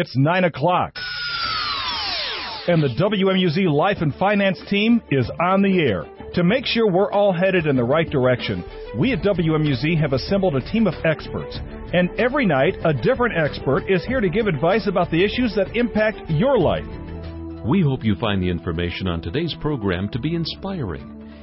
It's 9 o'clock. And the WMUZ Life and Finance team is on the air. To make sure we're all headed in the right direction, we at WMUZ have assembled a team of experts. And every night, a different expert is here to give advice about the issues that impact your life. We hope you find the information on today's program to be inspiring.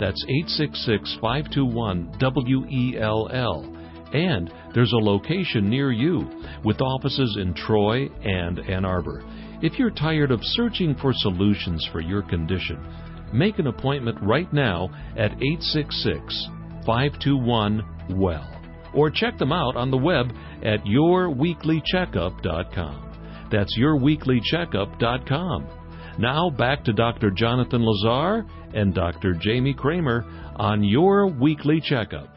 That's 866 521 WELL. And there's a location near you with offices in Troy and Ann Arbor. If you're tired of searching for solutions for your condition, make an appointment right now at 866 521 WELL or check them out on the web at yourweeklycheckup.com. That's yourweeklycheckup.com. Now back to Dr. Jonathan Lazar and Dr. Jamie Kramer on your weekly checkup.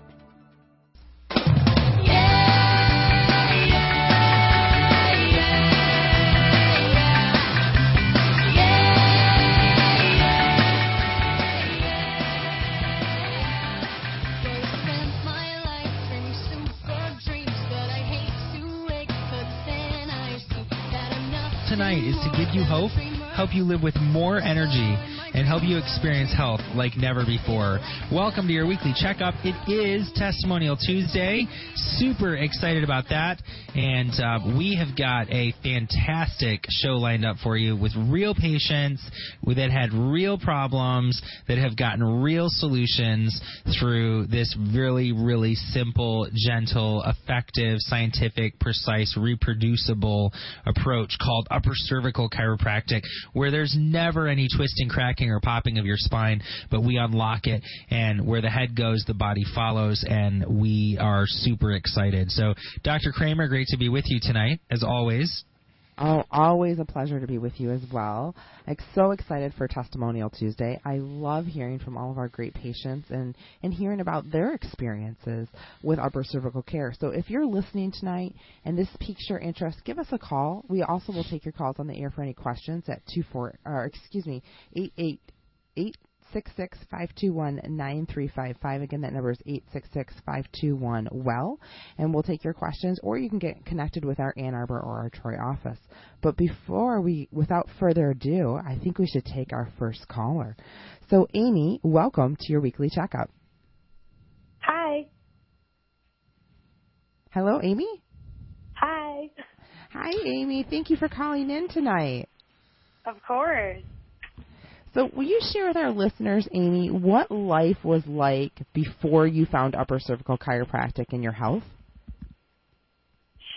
Tonight is to give you hope, help you live with more energy, and help you experience health like never before. Welcome to your weekly checkup. It is Testimonial Tuesday. Super excited about that. And uh, we have got a fantastic show lined up for you with real patients that had real problems that have gotten real solutions through this really, really simple, gentle, effective, scientific, precise, reproducible approach called upper cervical chiropractic, where there's never any twisting, cracking, or popping of your spine, but we unlock it, and where the head goes, the body follows, and we are super excited. So, Dr. Kramer, great to be with you tonight, as always. Oh, always a pleasure to be with you as well. I'm so excited for Testimonial Tuesday. I love hearing from all of our great patients and, and hearing about their experiences with upper cervical care. So if you're listening tonight and this piques your interest, give us a call. We also will take your calls on the air for any questions at two four or excuse me eight eight eight Six six five two one nine three five five. Again, that number is eight six six five two one well and we'll take your questions or you can get connected with our Ann Arbor or our Troy office. But before we without further ado, I think we should take our first caller. So Amy, welcome to your weekly checkup. Hi. Hello, Amy? Hi. Hi, Amy. Thank you for calling in tonight. Of course. So, will you share with our listeners, Amy, what life was like before you found upper cervical chiropractic in your health?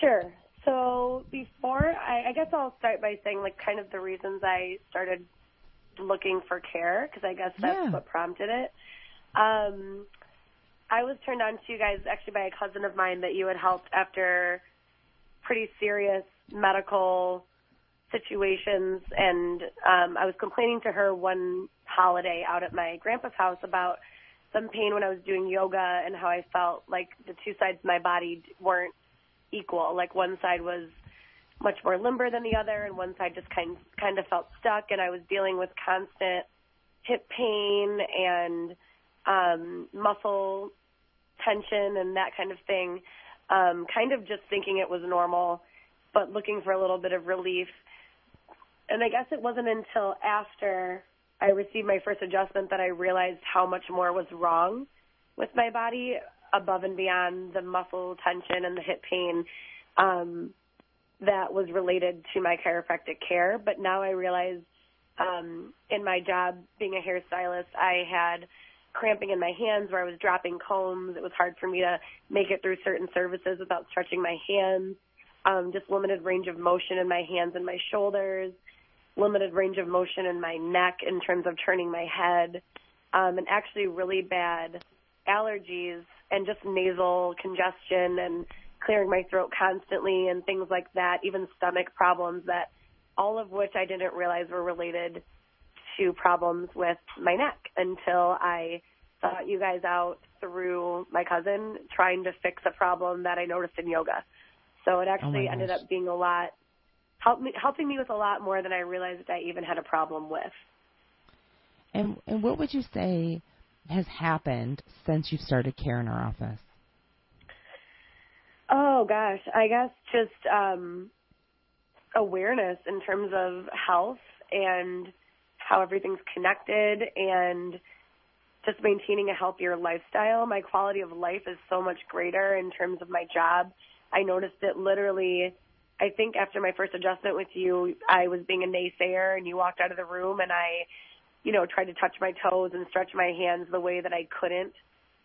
Sure. So, before, I, I guess I'll start by saying, like, kind of the reasons I started looking for care, because I guess that's Yeah. what prompted it. Um, I was turned on to you guys actually by a cousin of mine that you had helped after pretty serious medical situations and um I was complaining to her one holiday out at my grandpa's house about some pain when I was doing yoga and how I felt like the two sides of my body weren't equal. Like one side was much more limber than the other and one side just kind kind of felt stuck and I was dealing with constant hip pain and um muscle tension and that kind of thing. Um kind of just thinking it was normal but looking for a little bit of relief and I guess it wasn't until after I received my first adjustment that I realized how much more was wrong with my body above and beyond the muscle tension and the hip pain um, that was related to my chiropractic care. But now I realize um, in my job being a hairstylist, I had cramping in my hands where I was dropping combs. It was hard for me to make it through certain services without stretching my hands. Um, just limited range of motion in my hands and my shoulders limited range of motion in my neck in terms of turning my head, um, and actually really bad allergies and just nasal congestion and clearing my throat constantly and things like that, even stomach problems that all of which I didn't realize were related to problems with my neck until I sought you guys out through my cousin trying to fix a problem that I noticed in yoga. So it actually Oh ended up being a lot help me helping me with a lot more than I realized I even had a problem with. And and what would you say has happened since you started care in our office? Oh gosh, I guess just um awareness in terms of health and how everything's connected and just maintaining a healthier lifestyle. My quality of life is so much greater in terms of my job. I noticed it literally I think after my first adjustment with you, I was being a naysayer and you walked out of the room and I, you know, tried to touch my toes and stretch my hands the way that I couldn't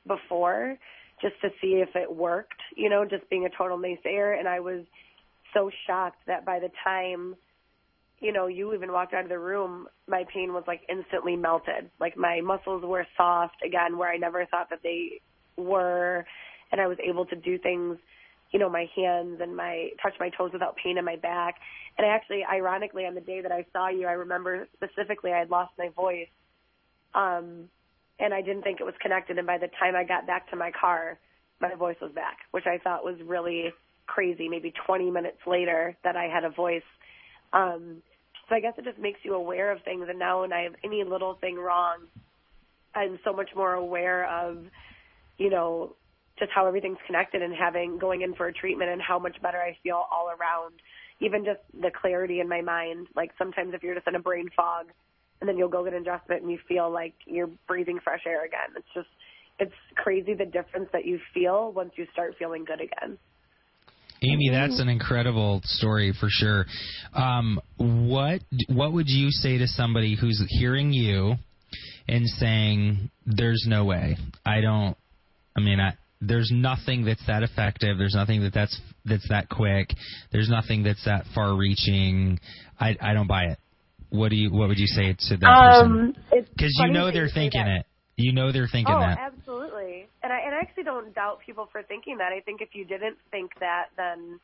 before just to see if it worked, you know, just being a total naysayer. And I was so shocked that by the time, you know, you even walked out of the room, my pain was like instantly melted. Like my muscles were soft again, where I never thought that they were. And I was able to do things, you know, my hands and my touch my toes without pain in my back. And I actually, ironically, on the day that I saw you, I remember specifically I had lost my voice. Um, and I didn't think it was connected. And by the time I got back to my car, my voice was back, which I thought was really crazy. Maybe 20 minutes later, that I had a voice. Um, so I guess it just makes you aware of things. And now, when I have any little thing wrong, I'm so much more aware of, you know, just how everything's connected and having going in for a treatment and how much better I feel all around. Even just the clarity in my mind. Like sometimes if you're just in a brain fog, and then you'll go get an adjustment and you feel like you're breathing fresh air again. It's just it's crazy the difference that you feel once you start feeling good again. Amy, that's an incredible story for sure. Um, what what would you say to somebody who's hearing you and saying, "There's no way. I don't. I mean, I, there's nothing that's that effective. There's nothing that that's that's that quick. There's nothing that's that far-reaching. I I don't buy it." What do you what would you say to that person? Um, it's Because you know they're thinking it. You know they're thinking oh, that. absolutely. And I and I actually don't doubt people for thinking that. I think if you didn't think that, then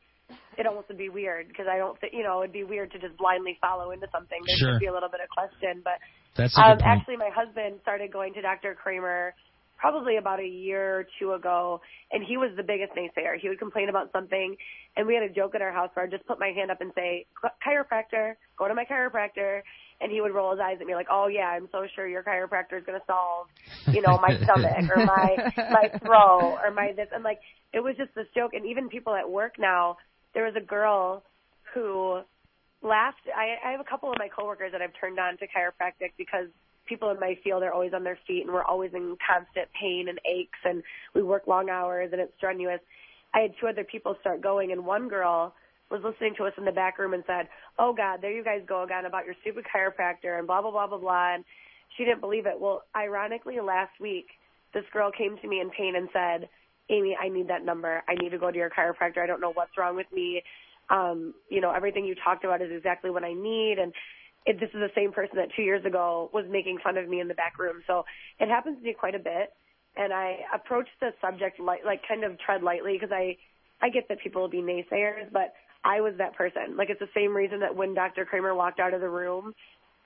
it almost would be weird because I don't think you know it'd be weird to just blindly follow into something. There Sure. should be a little bit of question, but That's um, actually, my husband started going to Dr. Kramer probably about a year or two ago, and he was the biggest naysayer. He would complain about something, and we had a joke at our house where I'd just put my hand up and say, chiropractor, go to my chiropractor. And he would roll his eyes at me like, "Oh yeah, I'm so sure your chiropractor is going to solve, you know, my stomach or my my throat or my this." And like, it was just this joke. And even people at work now, there was a girl who laughed. I, I have a couple of my coworkers that I've turned on to chiropractic because people in my field are always on their feet and we're always in constant pain and aches and we work long hours and it's strenuous. I had two other people start going and one girl was listening to us in the back room and said, "Oh God, there you guys go again about your stupid chiropractor and blah blah blah blah blah." And she didn't believe it. Well, ironically, last week this girl came to me in pain and said, "Amy, I need that number. I need to go to your chiropractor. I don't know what's wrong with me. Um, you know, everything you talked about is exactly what I need." And it, this is the same person that two years ago was making fun of me in the back room. So it happens to me quite a bit. And I approach the subject light, like kind of tread lightly because I, I get that people will be naysayers, but I was that person. Like it's the same reason that when Dr. Kramer walked out of the room,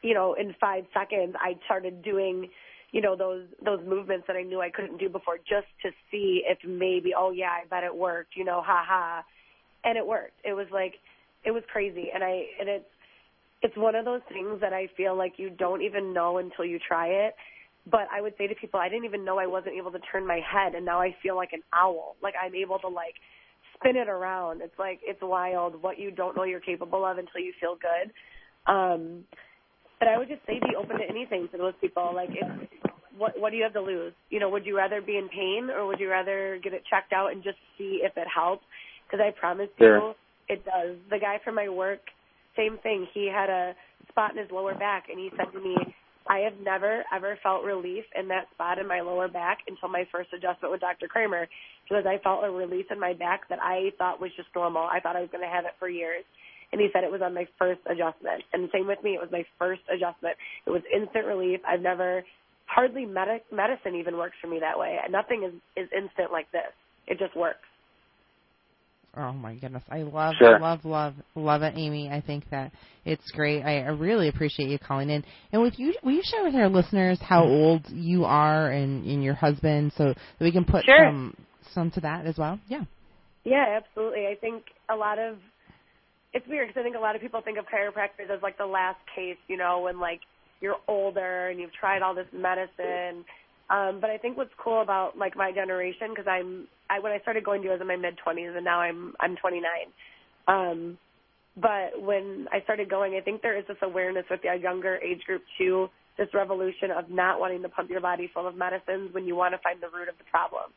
you know, in five seconds, I started doing, you know, those those movements that I knew I couldn't do before, just to see if maybe, oh yeah, I bet it worked, you know, ha ha, and it worked. It was like, it was crazy, and I and it's it's one of those things that I feel like you don't even know until you try it. But I would say to people, I didn't even know I wasn't able to turn my head, and now I feel like an owl. Like I'm able to like spin it around. It's like it's wild what you don't know you're capable of until you feel good. Um, but I would just say be open to anything to those people. Like, if, what what do you have to lose? You know, would you rather be in pain or would you rather get it checked out and just see if it helps? Because I promise Sure. you, it does. The guy from my work, same thing. He had a spot in his lower back, and he said to me, I have never ever felt relief in that spot in my lower back until my first adjustment with Dr. Kramer because I felt a release in my back that I thought was just normal. I thought I was going to have it for years. And he said it was on my first adjustment. And same with me, it was my first adjustment. It was instant relief. I've never, hardly medic, medicine even works for me that way. Nothing is, is instant like this. It just works. Oh my goodness, I love, Sure. love, love, love it, Amy. I think that it's great. I, I really appreciate you calling in. And with you, will you share with our listeners how mm-hmm. old you are and, and your husband, so that we can put Sure. some some to that as well? Yeah. Yeah, absolutely. I think a lot of it's weird because I think a lot of people think of chiropractors as like the last case, you know, when like you're older and you've tried all this medicine. Um, but I think what's cool about like my generation because I'm I when I started going to I was in my mid 20s and now I'm I'm 29. Um, but when I started going, I think there is this awareness with the younger age group too, this revolution of not wanting to pump your body full of medicines when you want to find the root of the problem.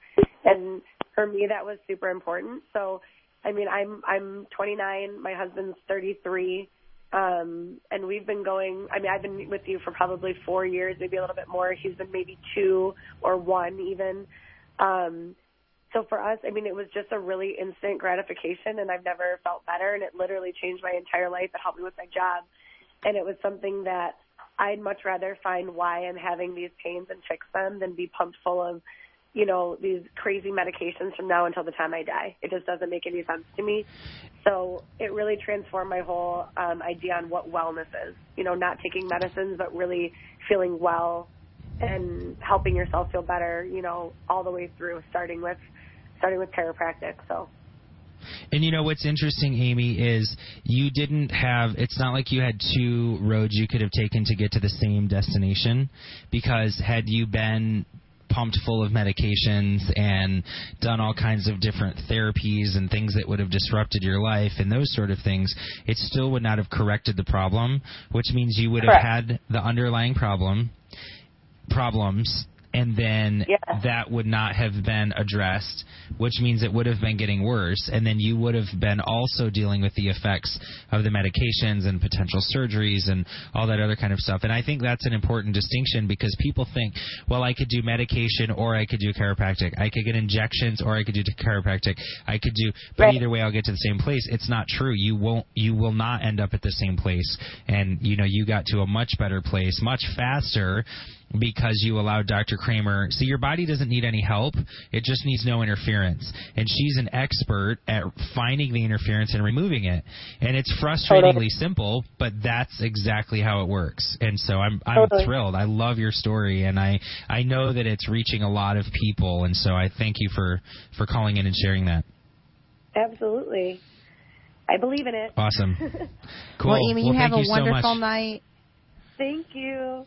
And for me, that was super important. So, I mean, I'm I'm 29. My husband's 33. Um, and we've been going, I mean, I've been with you for probably four years, maybe a little bit more. He's been maybe two or one even. Um, so for us, I mean, it was just a really instant gratification and I've never felt better and it literally changed my entire life. It helped me with my job. And it was something that I'd much rather find why I'm having these pains and fix them than be pumped full of, you know, these crazy medications from now until the time I die. It just doesn't make any sense to me. So it really transformed my whole um, idea on what wellness is. You know, not taking medicines, but really feeling well and helping yourself feel better. You know, all the way through, starting with starting with chiropractic. So And you know what's interesting, Amy, is you didn't have. It's not like you had two roads you could have taken to get to the same destination, because had you been pumped full of medications and done all kinds of different therapies and things that would have disrupted your life and those sort of things, it still would not have corrected the problem, which means you would have had the underlying problem problems and then that would not have been addressed, which means it would have been getting worse, and then you would have been also dealing with the effects of the medications and potential surgeries and all that other kind of stuff. And I think that's an important distinction because people think, well, I could do medication or I could do chiropractic. I could get injections or I could do chiropractic. I could do, but Right. either way, I'll get to the same place. It's not true. You won't. You will not end up at the same place. And you know, you got to a much better place, much faster because you allowed Dr. Kramer. See, your body doesn't need any help. It just needs no interference. And she's an expert at finding the interference and removing it. And it's frustratingly simple, but that's exactly how it works. And so I'm I'm Totally. thrilled. I love your story and I I know that it's reaching a lot of people and so I thank you for for calling in and sharing that. absolutely, I believe in it. Awesome. Cool. Well, Amy, you have a you wonderful much. night. Thank you.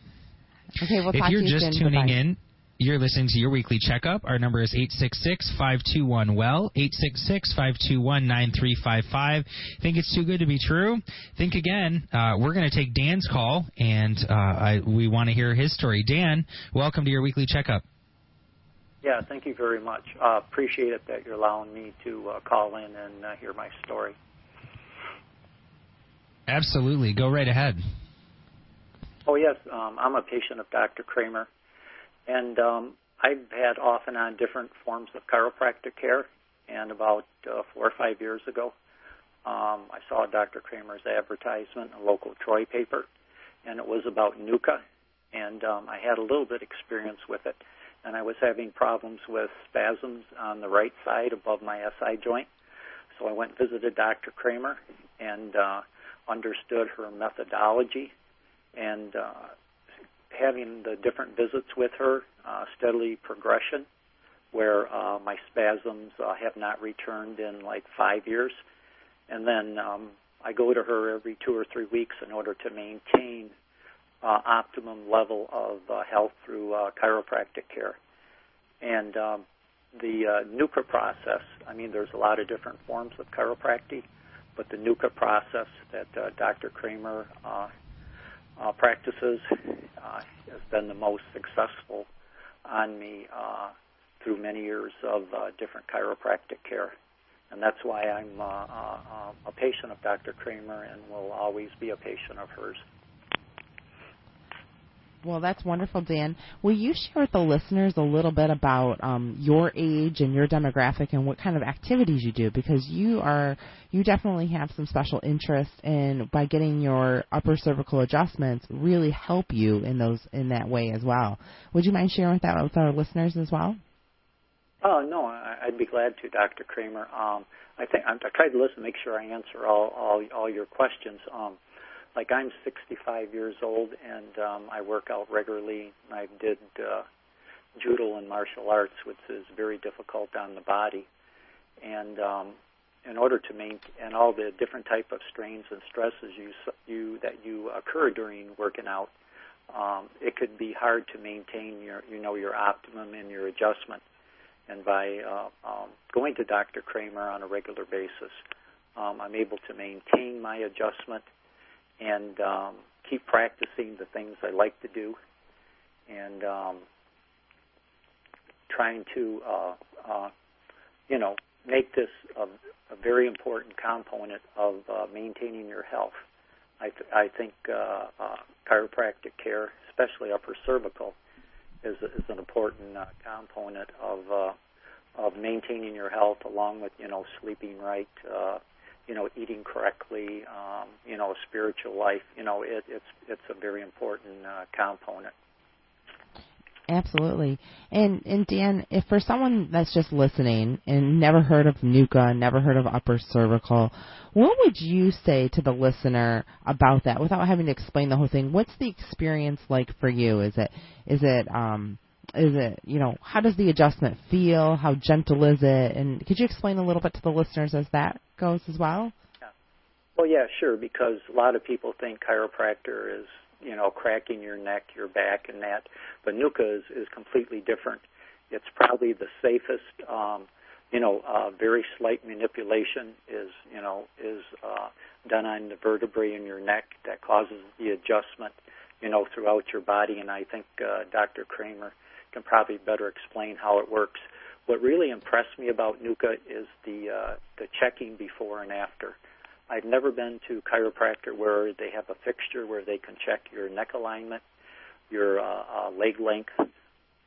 Okay, we'll if you're to you just soon. tuning Bye-bye. in, you're listening to your weekly checkup. Our number is 866-521-WELL, 866-521-9355. Think it's too good to be true? Think again. Uh, we're going to take Dan's call, and uh, I, we want to hear his story. Dan, welcome to your weekly checkup. Yeah, thank you very much. Uh, appreciate it that you're allowing me to uh, call in and uh, hear my story. Absolutely. Go right ahead. Oh yes, um, I'm a patient of Dr. Kramer, and um, I've had off and on different forms of chiropractic care. And about uh, four or five years ago, um, I saw Dr. Kramer's advertisement in a local Troy paper, and it was about NUCCA, and um, I had a little bit experience with it, and I was having problems with spasms on the right side above my SI joint. So I went and visited Dr. Kramer and uh, understood her methodology and uh, having the different visits with her, uh, steadily progression, where uh, my spasms have not returned in like five years, and then um, I go to her every two or three weeks in order to maintain uh, optimum level of uh, health through uh, chiropractic care, and um, the NUCCA process. I mean, there's a lot of different forms of chiropractic, but the NUCCA process that Dr. Kramer uh, practices uh, has been the most successful on me uh, through many years of uh, different chiropractic care. And that's why I'm uh, uh, uh, a patient of Dr. Kramer and will always be a patient of hers. Well, that's wonderful, Dan. Will you share with the listeners a little bit about um, your age and your demographic and what kind of activities you do? Because you are you definitely have some special interest in by getting your upper cervical adjustments really help you in those in that way as well. Would you mind sharing with that with our listeners as well? Oh no, I'd be glad to, Dr. Kramer. Um, I think I tried to listen, make sure I answer all all, all your questions. Um, like I'm 65 years old and um, I work out regularly. I did uh, judo and martial arts, which is very difficult on the body. And um, in order to maintain and all the different type of strains and stresses you you that you occur during working out, um, it could be hard to maintain your you know your optimum and your adjustment. And by uh, um, going to Dr. Kramer on a regular basis, um, I'm able to maintain my adjustment and um, keep practicing the things I like to do, and um, trying to uh, uh, you know make this a, a very important component of uh, maintaining your health. I, th- I think uh, uh, chiropractic care, especially upper cervical, is, is an important uh, component of uh, of maintaining your health, along with you know sleeping right, uh, you know eating correctly, um, you know spiritual life. You know it, it's it's a very important uh, component. Absolutely. And and Dan, if for someone that's just listening and never heard of NUCCA, never heard of upper cervical, what would you say to the listener about that without having to explain the whole thing? What's the experience like for you? Is it is it um is it you know how does the adjustment feel? How gentle is it? And could you explain a little bit to the listeners as that goes as well? Yeah. Well, yeah, sure. Because a lot of people think chiropractor is you know, cracking your neck, your back, and that. But NUCCA is, is completely different. It's probably the safest. Um, you know, uh, very slight manipulation is, you know, is uh, done on the vertebrae in your neck that causes the adjustment, you know, throughout your body. And I think uh, Dr. Kramer can probably better explain how it works. What really impressed me about NUCCA is the uh, the checking before and after. I've never been to chiropractor where they have a fixture where they can check your neck alignment, your uh, uh, leg length,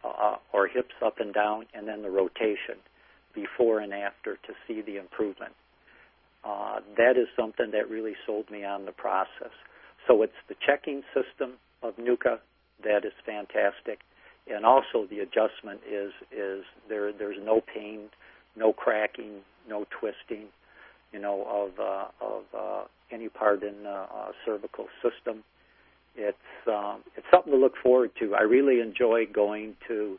uh, or hips up and down, and then the rotation before and after to see the improvement. Uh, that is something that really sold me on the process. So it's the checking system of NUCCA that is fantastic, and also the adjustment is is there. There's no pain, no cracking, no twisting you know, of uh, of uh, any part in the uh, cervical system. It's um, it's something to look forward to. I really enjoy going to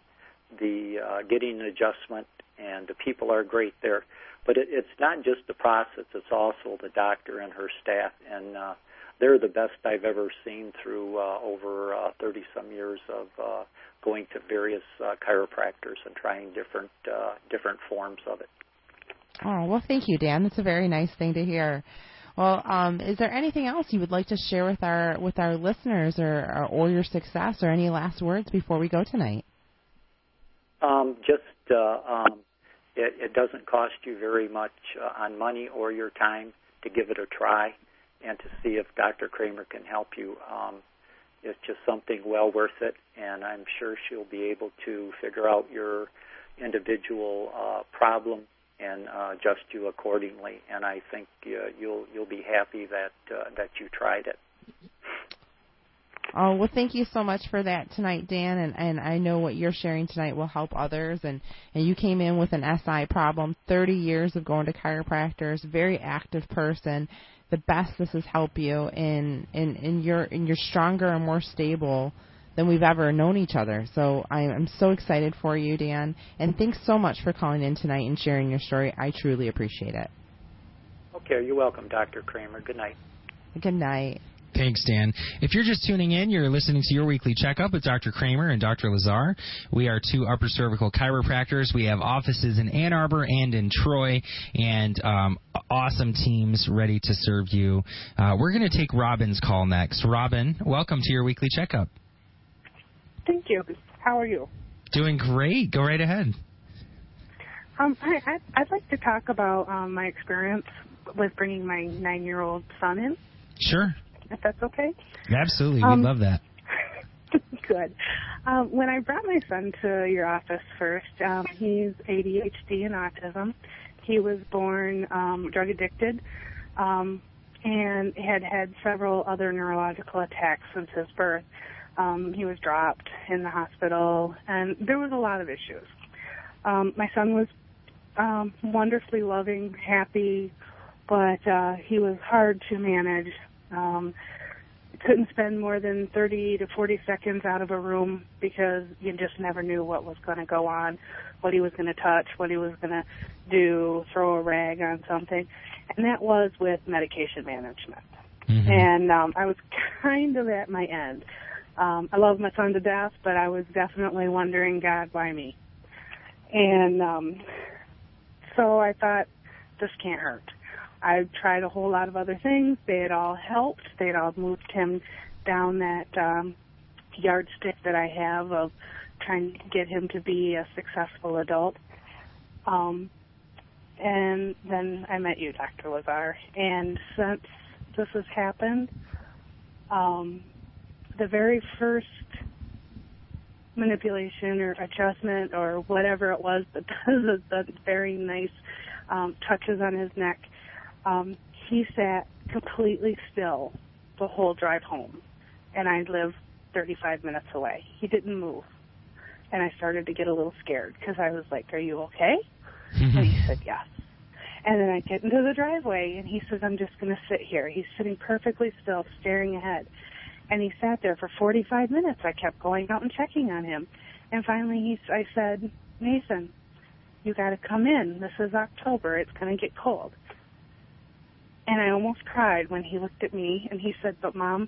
the uh, getting an adjustment, and the people are great there. But it, it's not just the process; it's also the doctor and her staff, and uh, they're the best I've ever seen through uh, over uh, 30 some years of uh, going to various uh, chiropractors and trying different uh, different forms of it. Oh, well, thank you, Dan. That's a very nice thing to hear. Well, um, is there anything else you would like to share with our with our listeners, or or, or your success, or any last words before we go tonight? Um, just uh, um, it, it doesn't cost you very much uh, on money or your time to give it a try and to see if Dr. Kramer can help you. Um, it's just something well worth it, and I'm sure she'll be able to figure out your individual uh, problem and uh, adjust you accordingly. And I think uh, you'll you'll be happy that uh, that you tried it. Oh well, thank you so much for that tonight, Dan. And and I know what you're sharing tonight will help others. And and you came in with an SI problem, 30 years of going to chiropractors, very active person. The best this has helped you in in in your in you're stronger and more stable than we've ever known each other. So I'm so excited for you, Dan. And thanks so much for calling in tonight and sharing your story. I truly appreciate it. Okay, you're welcome, Dr. Kramer. Good night. Good night. Thanks, Dan. If you're just tuning in, you're listening to your weekly checkup with Dr. Kramer and Dr. Lazar. We are two upper cervical chiropractors. We have offices in Ann Arbor and in Troy, and um, awesome teams ready to serve you. Uh, we're going to take Robin's call next. Robin, welcome to your weekly checkup. Thank you. How are you? Doing great. Go right ahead. Um, I, I, would like to talk about um, my experience with bringing my nine-year-old son in. Sure. If that's okay. Absolutely. Um, we love that. good. Um, when I brought my son to your office first, um, he's ADHD and autism. He was born um, drug addicted um, and had had several other neurological attacks since his birth. Um, he was dropped in the hospital, and there was a lot of issues. Um, my son was um, wonderfully loving, happy, but uh, he was hard to manage. Um, couldn't spend more than 30 to 40 seconds out of a room because you just never knew what was going to go on, what he was going to touch, what he was going to do, throw a rag on something. And that was with medication management. Mm-hmm. And um, I was kind of at my end. Um, I love my son to death, but I was definitely wondering, God, why me? And um, so I thought, this can't hurt. I tried a whole lot of other things. They had all helped. They had all moved him down that um, yardstick that I have of trying to get him to be a successful adult. Um, and then I met you, Dr. Lazar. And since this has happened, um, the very first manipulation or adjustment or whatever it was that does the very nice um, touches on his neck um, he sat completely still the whole drive home, and I live 35 minutes away. He didn't move, and I started to get a little scared because I was like, "Are you okay?" and he said, "Yes." And then I get into the driveway, and he says, "I'm just going to sit here." He's sitting perfectly still, staring ahead, and he sat there for 45 minutes. I kept going out and checking on him, and finally, he, I said, "Nathan, you got to come in. This is October. It's going to get cold." And I almost cried when he looked at me and he said, But mom,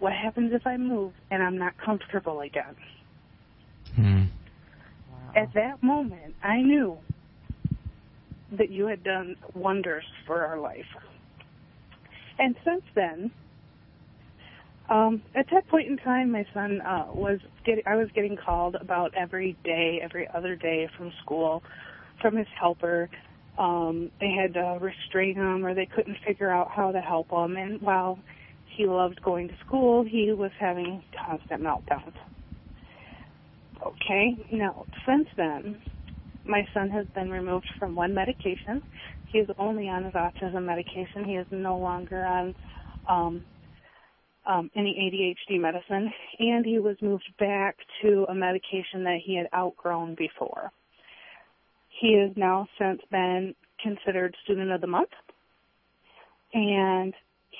what happens if I move and I'm not comfortable again? Hmm. Wow. At that moment, I knew that you had done wonders for our life. And since then, um, at that point in time, my son uh, was getting. I was getting called about every day, every other day from school, from his helper, um, they had to restrain him or they couldn't figure out how to help him. And while he loved going to school, he was having constant meltdowns. Okay, now since then, my son has been removed from one medication. He is only on his autism medication. He is no longer on um, um, any ADHD medicine, and he was moved back to a medication that he had outgrown before. He has now since been considered student of the month. And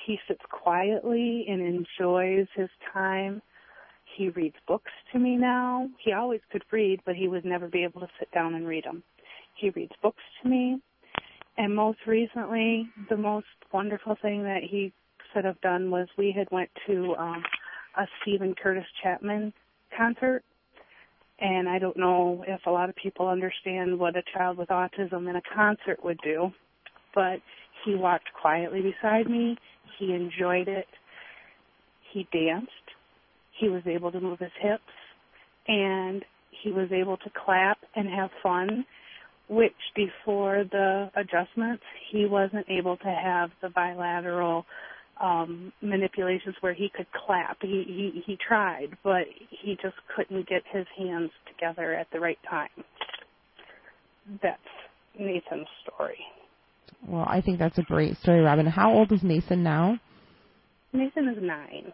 he sits quietly and enjoys his time. He reads books to me now. He always could read, but he would never be able to sit down and read them. He reads books to me. And most recently, the most wonderful thing that he could have done was we had went to um, a Steven Curtis Chapman concert and I don't know if a lot of people understand what a child with autism in a concert would do, but he walked quietly beside me. He enjoyed it. He danced. He was able to move his hips and he was able to clap and have fun, which before the adjustments, he wasn't able to have the bilateral um, manipulations where he could clap. He, he he tried, but he just couldn't get his hands together at the right time. That's Nathan's story. Well, I think that's a great story, Robin. How old is Nathan now? Nathan is nine.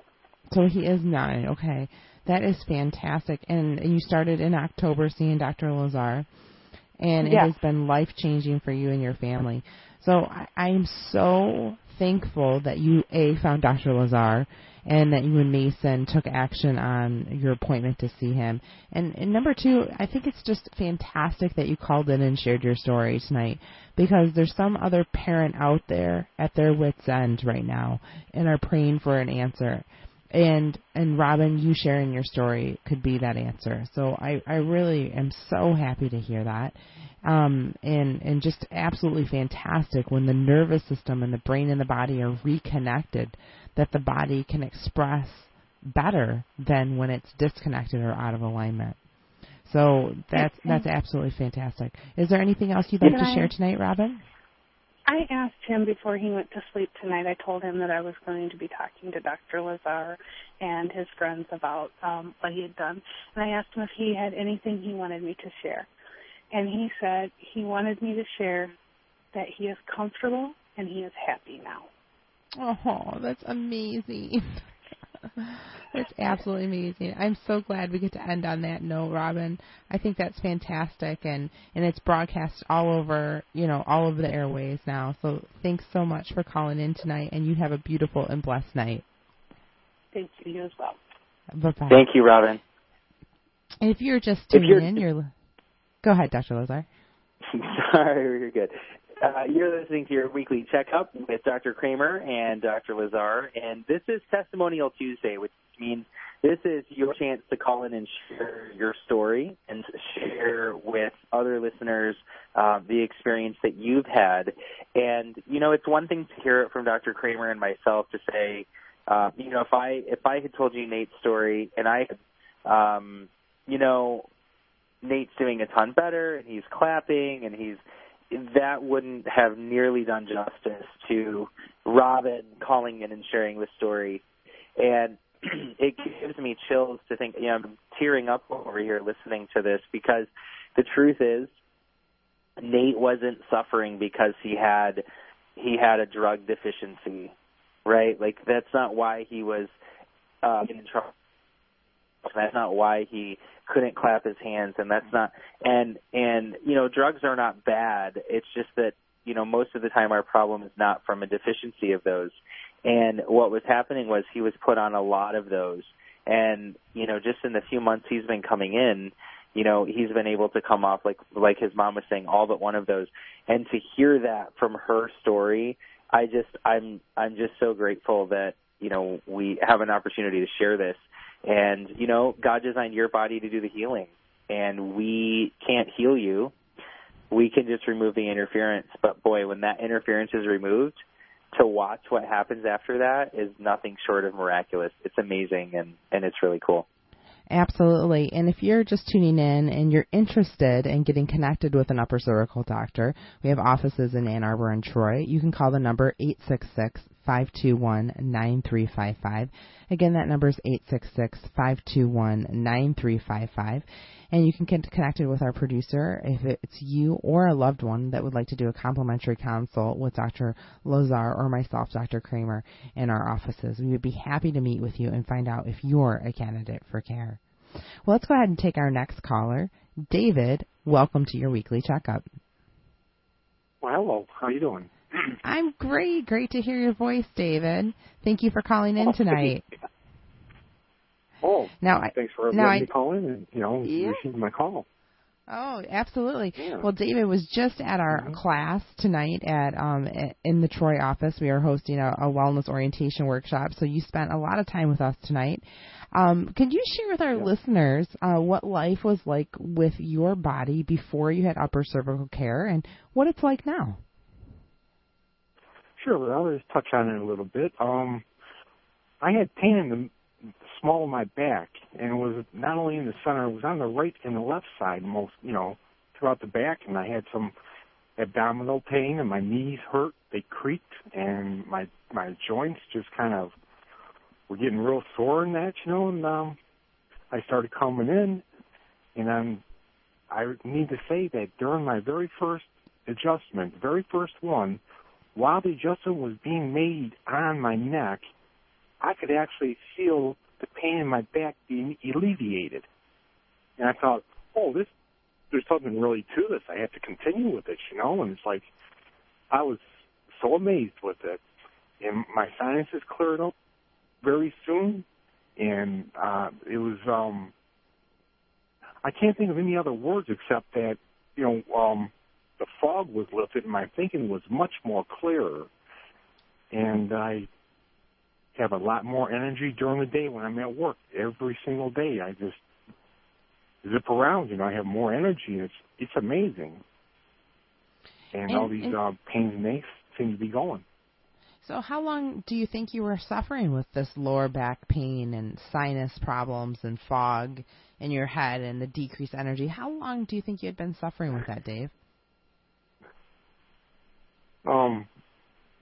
So he is nine. Okay, that is fantastic. And you started in October seeing Dr. Lazar, and it has been life changing for you and your family. So I, I am so thankful that you a found Dr. Lazar and that you and Mason took action on your appointment to see him. And, and number two, I think it's just fantastic that you called in and shared your story tonight because there's some other parent out there at their wits end right now and are praying for an answer. And and Robin, you sharing your story could be that answer. So I, I really am so happy to hear that um, and and just absolutely fantastic when the nervous system and the brain and the body are reconnected, that the body can express better than when it's disconnected or out of alignment. So that's that's absolutely fantastic. Is there anything else you'd like to share tonight, Robin? I asked him before he went to sleep tonight. I told him that I was going to be talking to Dr. Lazar and his friends about um, what he had done, and I asked him if he had anything he wanted me to share and he said he wanted me to share that he is comfortable and he is happy now. Oh, that's amazing. It's absolutely amazing. I'm so glad we get to end on that note, Robin. I think that's fantastic, and and it's broadcast all over, you know, all over the airways now. So thanks so much for calling in tonight, and you have a beautiful and blessed night. Thank you, you as well. Bye bye. Thank you, Robin. If you're just tuning you're- in, you're. Go ahead, Dr. Lazar. Sorry, you're good. Uh, you're listening to your weekly checkup with Dr. Kramer and Dr. Lazar, and this is Testimonial Tuesday, which means this is your chance to call in and share your story and share with other listeners uh, the experience that you've had. And you know, it's one thing to hear it from Dr. Kramer and myself to say, uh, you know, if I if I had told you Nate's story and I um, you know, Nate's doing a ton better and he's clapping and he's that wouldn't have nearly done justice to Robin calling in and sharing the story. And it gives me chills to think, you know, I'm tearing up over here listening to this because the truth is Nate wasn't suffering because he had he had a drug deficiency, right? Like that's not why he was uh, in trouble. That's not why he couldn't clap his hands, and that's not and and you know drugs are not bad. It's just that you know most of the time our problem is not from a deficiency of those. And what was happening was he was put on a lot of those, and you know just in the few months he's been coming in, you know he's been able to come off like like his mom was saying all but one of those, and to hear that from her story, I just I'm I'm just so grateful that you know we have an opportunity to share this and, you know, God designed your body to do the healing. And we can't heal you. We can just remove the interference. But boy, when that interference is removed, to watch what happens after that is nothing short of miraculous. It's amazing and, and it's really cool. Absolutely. And if you're just tuning in and you're interested in getting connected with an upper cervical doctor, we have offices in Ann Arbor and Troy. You can call the number 866 521 9355. Again, that number is 866 521 9355. And you can get connected with our producer if it's you or a loved one that would like to do a complimentary consult with Dr. Lazar or myself, Dr. Kramer, in our offices. We would be happy to meet with you and find out if you're a candidate for care. Well, let's go ahead and take our next caller. David, welcome to your weekly checkup. Well, hello. How are you doing? I'm great. Great to hear your voice, David. Thank you for calling in Oh, tonight. Oh, Now, I- thanks for now letting I- me call in and you know Yeah. receiving my call. Oh, absolutely. Yeah. Well, David was just at our Mhm. class tonight at um in the Troy office. We are hosting a, a wellness orientation workshop, so you spent a lot of time with us tonight. Um, could you share with our Yeah. listeners uh, what life was like with your body before you had upper cervical care and what it's like now? Sure, I'll just touch on it a little bit. Um, I had pain in the small of my back, and it was not only in the center; it was on the right and the left side, most you know, throughout the back. And I had some abdominal pain, and my knees hurt; they creaked, and my my joints just kind of were getting real sore in that, you know. And um, I started coming in, and I'm I need to say that during my very first adjustment, very first one, while the adjustment was being made on my neck, I could actually feel the pain in my back being alleviated. And I thought, oh, this, there's something really to this. I have to continue with it, you know? And it's like, I was so amazed with it. And my sinuses cleared up very soon. And, uh, it was, um, I can't think of any other words except that, you know, um, the fog was lifted and my thinking was much more clearer. And I have a lot more energy during the day when I'm at work. Every single day, I just zip around. You know, I have more energy. It's it's amazing. And, all these and- uh, pains and aches seem to be going. So, how long do you think you were suffering with this lower back pain and sinus problems and fog in your head and the decreased energy? How long do you think you had been suffering with that, Dave? Um,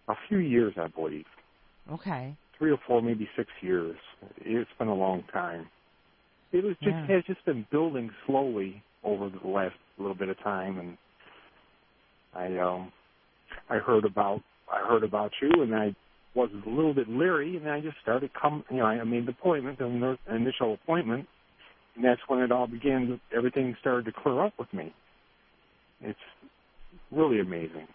a few years, I believe, Okay. three or four, maybe six years. It's been a long time. It was just Yeah. has just been building slowly over the last little bit of time, and I um I heard about I heard about you, and I was a little bit leery, and I just started come. You know, I made the appointment, the initial appointment, and that's when it all began. Everything started to clear up with me. It's really amazing.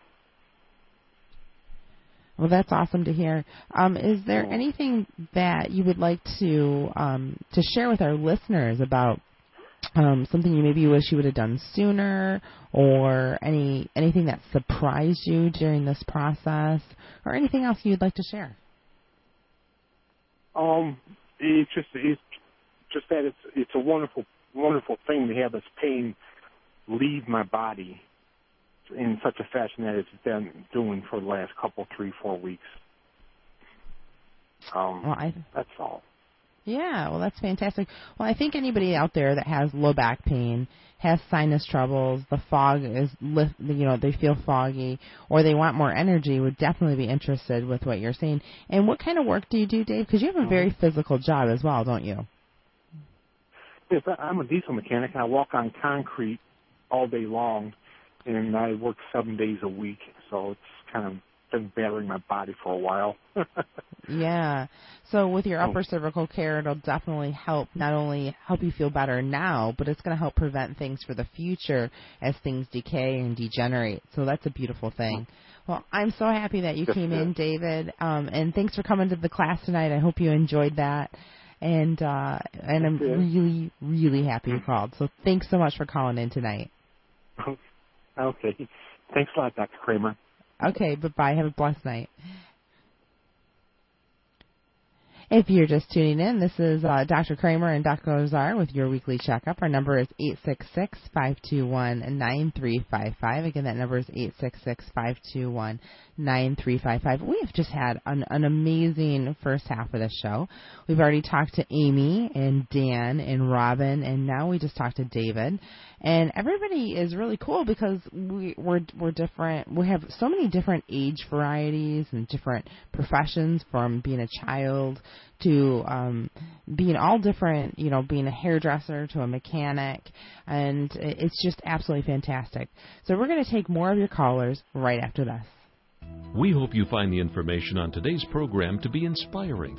Well, that's awesome to hear. Um, is there anything that you would like to um, to share with our listeners about um, something you maybe wish you would have done sooner, or any anything that surprised you during this process, or anything else you'd like to share? Um, it's just it's just that it's it's a wonderful wonderful thing to have this pain leave my body in such a fashion that it's been doing for the last couple, three, four weeks. Um, well, I, that's all. Yeah, well, that's fantastic. Well, I think anybody out there that has low back pain, has sinus troubles, the fog is, lift, you know, they feel foggy, or they want more energy, would definitely be interested with what you're saying. And what kind of work do you do, Dave? Because you have a very physical job as well, don't you? Yes, I'm a diesel mechanic. I walk on concrete all day long, and I work seven days a week, so it's kind of been battering my body for a while. yeah. So with your upper cervical care, it'll definitely help not only help you feel better now, but it's going to help prevent things for the future as things decay and degenerate. So that's a beautiful thing. Well, I'm so happy that you came in, David, um, and thanks for coming to the class tonight. I hope you enjoyed that. And uh, and I'm really, really happy you called. So thanks so much for calling in tonight. Okay. Thanks a lot, Dr. Kramer. Okay, bye bye. Have a blessed night. If you're just tuning in, this is uh, Dr. Kramer and Dr. Lazar with your weekly checkup. Our number is 866-521-9355. Again, that number is 866-521-9355. We have just had an, an amazing first half of the show. We've already talked to Amy and Dan and Robin, and now we just talked to David and everybody is really cool because we, we're we're different. We have so many different age varieties and different professions, from being a child to um, being all different. You know, being a hairdresser to a mechanic, and it's just absolutely fantastic. So we're going to take more of your callers right after this. We hope you find the information on today's program to be inspiring.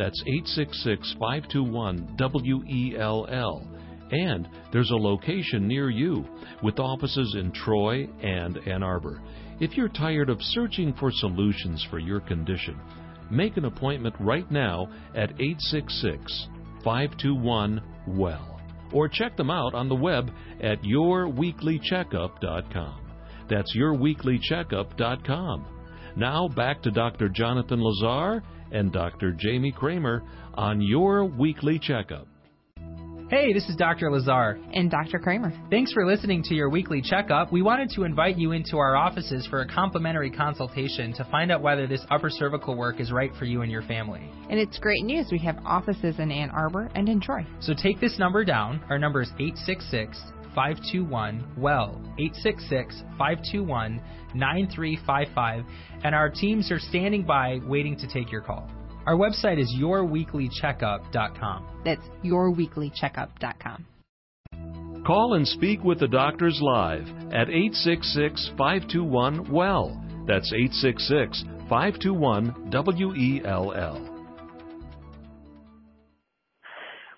That's 866 521 WELL. And there's a location near you with offices in Troy and Ann Arbor. If you're tired of searching for solutions for your condition, make an appointment right now at 866 521 WELL or check them out on the web at yourweeklycheckup.com. That's yourweeklycheckup.com. Now back to Dr. Jonathan Lazar and Dr. Jamie Kramer on your weekly checkup. Hey, this is Dr. Lazar. And Dr. Kramer. Thanks for listening to your weekly checkup. We wanted to invite you into our offices for a complimentary consultation to find out whether this upper cervical work is right for you and your family. And it's great news. We have offices in Ann Arbor and in Troy. So take this number down. Our number is 866 521 WELL. 866 521 9355. And our teams are standing by waiting to take your call. Our website is yourweeklycheckup.com. That's yourweeklycheckup.com. Call and speak with the doctors live at 866 521 WELL. That's 866 521 WELL.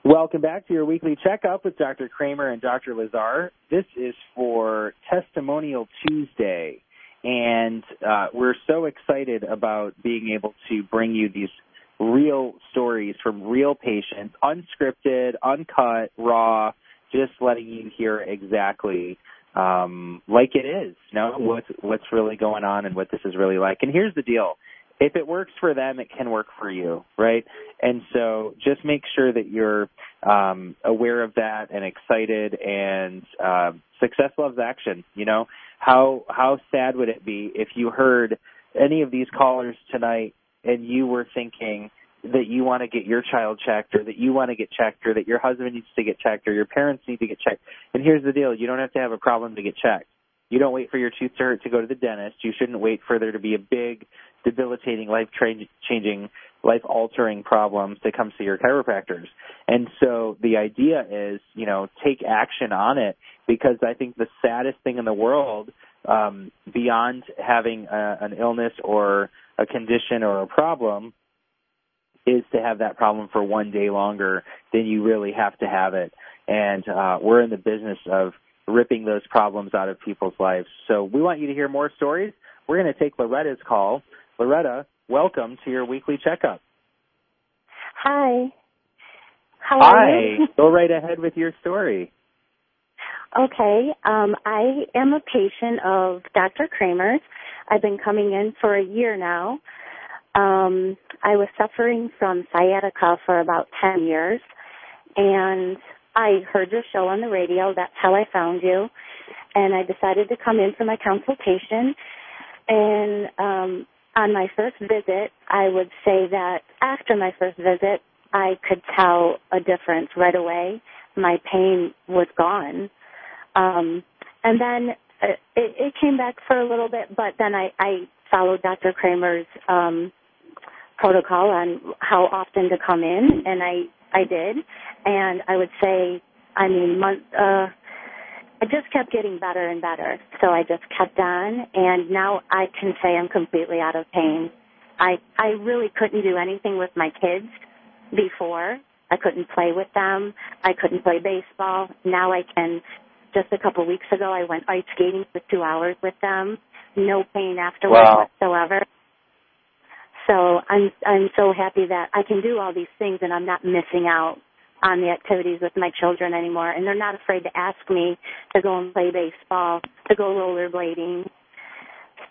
Welcome back to your weekly checkup with Dr. Kramer and Dr. Lazar. This is for Testimonial Tuesday, and uh, we're so excited about being able to bring you these real stories from real patients, unscripted, uncut, raw, just letting you hear exactly um, like it is, you know, what's what's really going on and what this is really like. And here's the deal: if it works for them, it can work for you, right? And so just make sure that you're um, aware of that and excited. And uh, success loves action. You know how how sad would it be if you heard any of these callers tonight and you were thinking, that you want to get your child checked or that you want to get checked or that your husband needs to get checked or your parents need to get checked. And here's the deal, you don't have to have a problem to get checked. You don't wait for your tooth to hurt to go to the dentist. You shouldn't wait for there to be a big, debilitating, life changing, life altering problems that come to your chiropractors. And so the idea is, you know, take action on it because I think the saddest thing in the world, um, beyond having a, an illness or a condition or a problem, is to have that problem for one day longer than you really have to have it. And uh, we're in the business of ripping those problems out of people's lives. So we want you to hear more stories. We're going to take Loretta's call. Loretta, welcome to your weekly checkup. Hi. How Hi. Go right ahead with your story. Okay. Um, I am a patient of Dr. Kramer's. I've been coming in for a year now. Um, I was suffering from sciatica for about 10 years and I heard your show on the radio. That's how I found you. And I decided to come in for my consultation. And um, on my first visit, I would say that after my first visit, I could tell a difference right away. My pain was gone. Um, and then it, it came back for a little bit, but then I, I followed Dr. Kramer's um, protocol on how often to come in, and I I did, and I would say, I mean, month, uh, I just kept getting better and better. So I just kept on, and now I can say I'm completely out of pain. I I really couldn't do anything with my kids before. I couldn't play with them. I couldn't play baseball. Now I can. Just a couple of weeks ago, I went ice skating for two hours with them. No pain afterwards wow. whatsoever. So I'm I'm so happy that I can do all these things and I'm not missing out on the activities with my children anymore and they're not afraid to ask me to go and play baseball, to go rollerblading.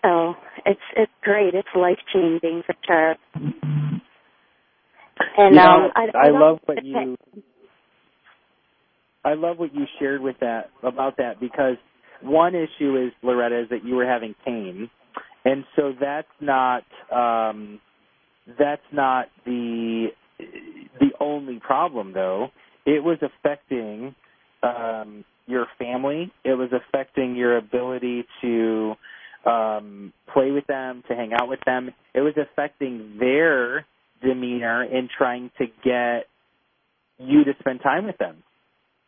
So it's it's great. It's life changing for sure. And um I, I, I love what you I love what you shared with that about that because one issue is Loretta is that you were having pain and so that's not um, that's not the the only problem though. It was affecting um, your family. It was affecting your ability to um, play with them, to hang out with them. It was affecting their demeanor in trying to get you to spend time with them.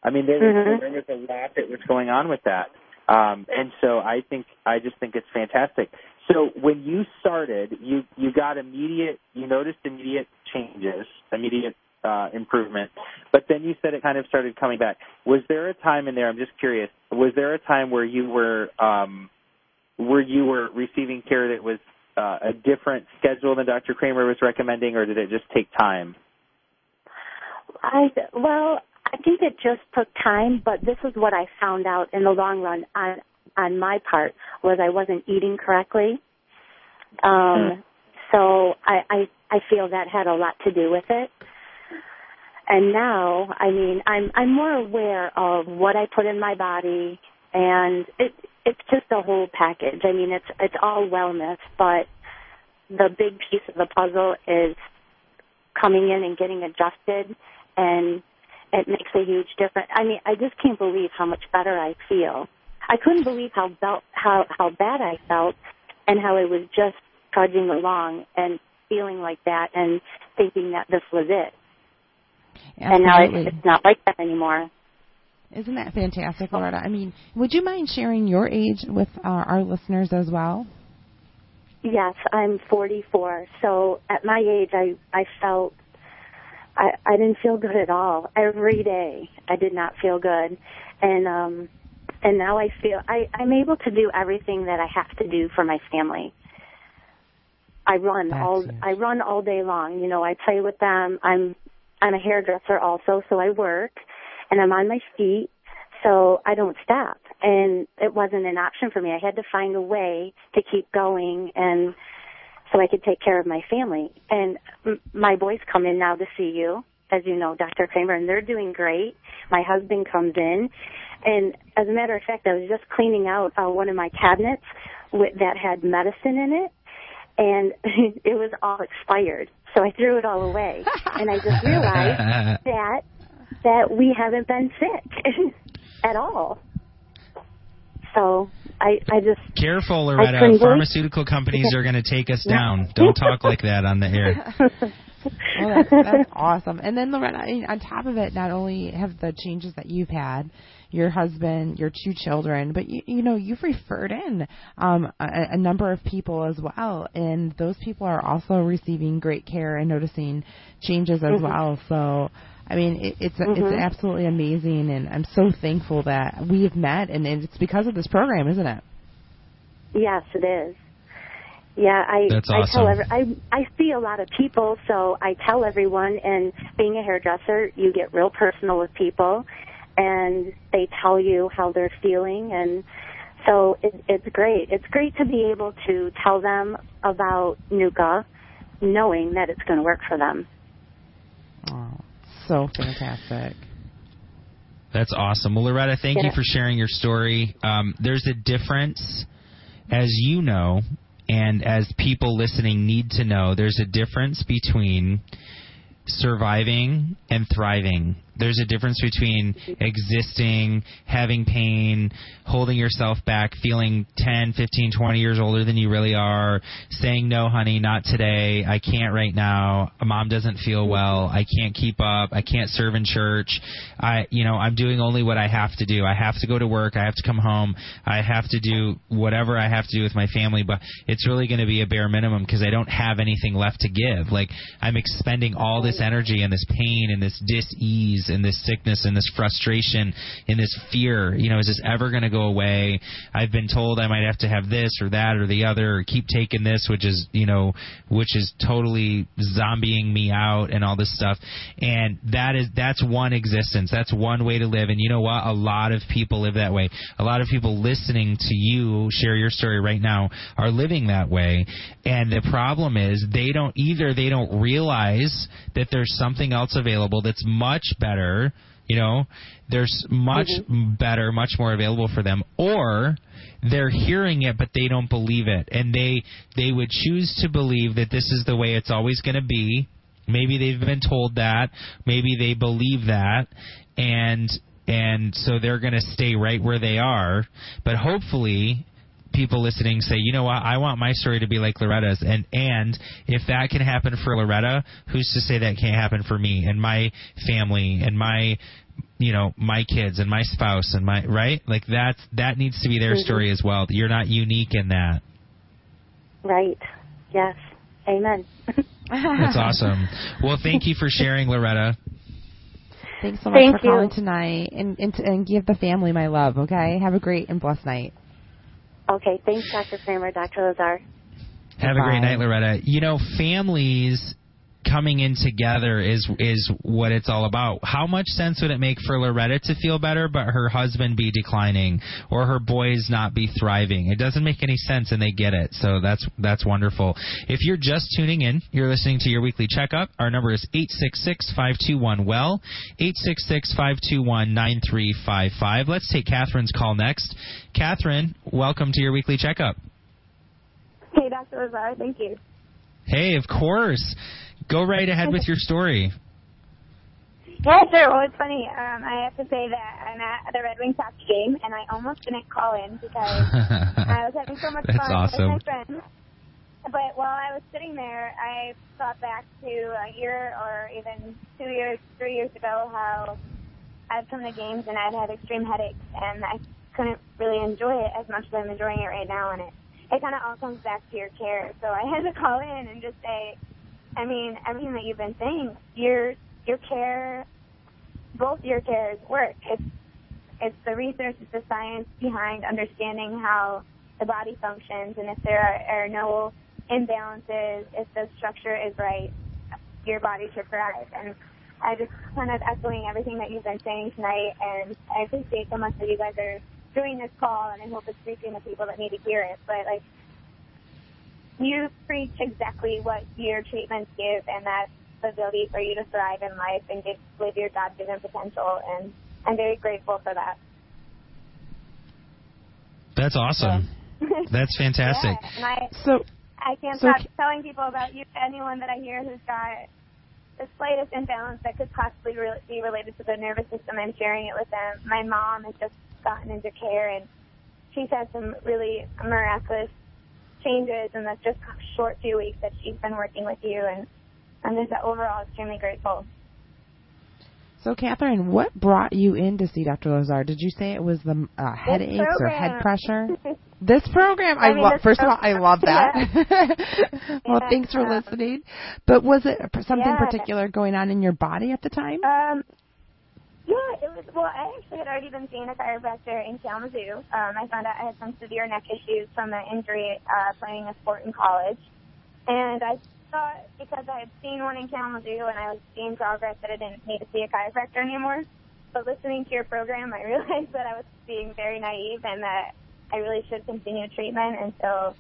I mean, there, mm-hmm. there was a lot that was going on with that. Um, and so I think I just think it's fantastic. So when you started, you you got immediate, you noticed immediate changes, immediate uh, improvement, but then you said it kind of started coming back. Was there a time in there? I'm just curious. Was there a time where you were um, where you were receiving care that was uh, a different schedule than Dr. Kramer was recommending, or did it just take time? I well, I think it just took time, but this is what I found out in the long run on on my part was I wasn't eating correctly. Um, mm. so I, I I feel that had a lot to do with it. And now, I mean, I'm I'm more aware of what I put in my body, and it it's just a whole package. I mean, it's it's all wellness, but the big piece of the puzzle is coming in and getting adjusted and it makes a huge difference. I mean, I just can't believe how much better I feel. I couldn't believe how bel- how how bad I felt, and how it was just trudging along and feeling like that, and thinking that this was it. Absolutely. And now it's, it's not like that anymore. Isn't that fantastic, Loretta? I mean, would you mind sharing your age with uh, our listeners as well? Yes, I'm 44. So at my age, I I felt I I didn't feel good at all. Every day I did not feel good. And um and now I feel I I'm able to do everything that I have to do for my family. I run That's all huge. I run all day long. You know, I play with them. I'm I'm a hairdresser also, so I work and I'm on my feet, so I don't stop. And it wasn't an option for me. I had to find a way to keep going and so I could take care of my family. And m- my boys come in now to see you, as you know, Dr. Kramer, and they're doing great. My husband comes in, and as a matter of fact, I was just cleaning out uh, one of my cabinets with, that had medicine in it, and it was all expired. so I threw it all away. and I just realized that that we haven't been sick at all. So I, I just Careful, I Loretta. Pharmaceutical companies are going to take us down. Don't talk like that on the air. Well, that's, that's awesome. And then Loretta, I mean, on top of it, not only have the changes that you've had, your husband, your two children, but you, you know you've referred in um, a, a number of people as well, and those people are also receiving great care and noticing changes as Mhm. well. So. I mean, it, it's Mhm. it's absolutely amazing, and I'm so thankful that we have met, and it's because of this program, isn't it? Yes, it is. Yeah, I That's I tell every, I I see a lot of people, so I tell everyone. And being a hairdresser, you get real personal with people, and they tell you how they're feeling, and so it, it's great. It's great to be able to tell them about NUCCA, knowing that it's going to work for them. Oh, so fantastic. That's awesome. Well, Loretta, thank you for sharing your story. Um, there's a difference, as you know, and as people listening need to know, there's a difference between surviving and thriving. There's a difference between existing, having pain, holding yourself back, feeling 10, 15, 20 years older than you really are, saying, no, honey, not today. I can't right now. Mom doesn't feel well. I can't keep up. I can't serve in church. I, you know, I'm doing only what I have to do. I have to go to work. I have to come home. I have to do whatever I have to do with my family, but it's really going to be a bare minimum because I don't have anything left to give. Like, I'm expending all this energy and this pain and this dis-ease and this sickness and this frustration and this fear. You know, is this ever going to go away? I've been told I might have to have this or that or the other or keep taking this, which is, you know, which is totally zombieing me out and all this stuff. And that is, that's one existence. That's one way to live. And you know what? A lot of people live that way. A lot of people listening to you share your story right now are living that way. And the problem is they don't, either they don't realize that there's something else available that's much better you know? There's much mm-hmm. better much more available for them. Or they're hearing it but they don't believe it. And they they would choose to believe that this is the way it's always going to be. Maybe they've been told that. Maybe they believe that. And and so they're going to stay right where they are. But hopefully people listening say, you know what, I want my story to be like Loretta's, and and if that can happen for Loretta, who's to say that can't happen for me and my family and my you know my kids and my spouse and my right like that's that needs to be their Mhm. story as well you're not unique in that Right. Yes. Amen. that's awesome well thank you for sharing loretta Thanks so much Thank for you. calling tonight, and, and and give the family my love. Okay, have a great and blessed night. Okay. Thanks, Dr. Kramer, Dr. Lazar. Have a great night, Loretta. You know, families coming in together is is what it's all about. How much sense would it make for Loretta to feel better, but her husband be declining, or her boys not be thriving? It doesn't make any sense, and they get it. So that's that's wonderful. If you're just tuning in, you're listening to your weekly checkup. Our number is eight six six five two one well eight six six five two one nine three five five. Let's take Catherine's call next. Catherine, welcome to your weekly checkup. Hey, Dr. Lazar, thank you. Hey, of course. Go right ahead with your story. Yeah, sure. Well, it's funny. Um, I have to say that I'm at the Red Wings hockey game, and I almost didn't call in because I was having so much That's fun awesome. with my friends. But while I was sitting there, I thought back to a year or even two years, three years ago, how I'd come to games and I'd had extreme headaches, and I couldn't really enjoy it as much as I'm enjoying it right now. And it it kind of all comes back to your care. So I had to call in and just say, I mean, everything that you've been saying, your your care, both your cares work. It's it's the research, it's the science behind understanding how the body functions, and if there are, are no imbalances, if the structure is right, your body should thrive. And I just kind of echoing everything that you've been saying tonight, and I appreciate so much that you guys are doing this call, and I hope it's reaching the people that need to hear it. But like, you preach exactly what your treatments give, and that's the ability for you to thrive in life and get, live your God-given potential. And I'm very grateful for that. That's awesome. That's fantastic. Yeah, I, So I can't So stop ca- telling people about you. Anyone that I hear who's got the slightest imbalance that could possibly re- be related to the nervous system, I'm sharing it with them. My mom has just gotten into care, and she's had some really miraculous changes in the just short few weeks that she's been working with you, and I'm just overall extremely grateful. So, Catherine, what brought you in to see Dr. Lazar? Did you say it was the uh, headaches or head pressure? This program, I, I mean, love. this First of all, I love that. well, Yeah. thanks for listening. But was it something Yeah. particular going on in your body at the time? Um, yeah, it was. Well, I actually had already been seeing a chiropractor in Kalamazoo. Um, I found out I had some severe neck issues from an injury uh, playing a sport in college, and I thought because I had seen one in Kalamazoo and I was seeing progress that I didn't need to see a chiropractor anymore. But listening to your program, I realized that I was being very naive and that I really should continue treatment until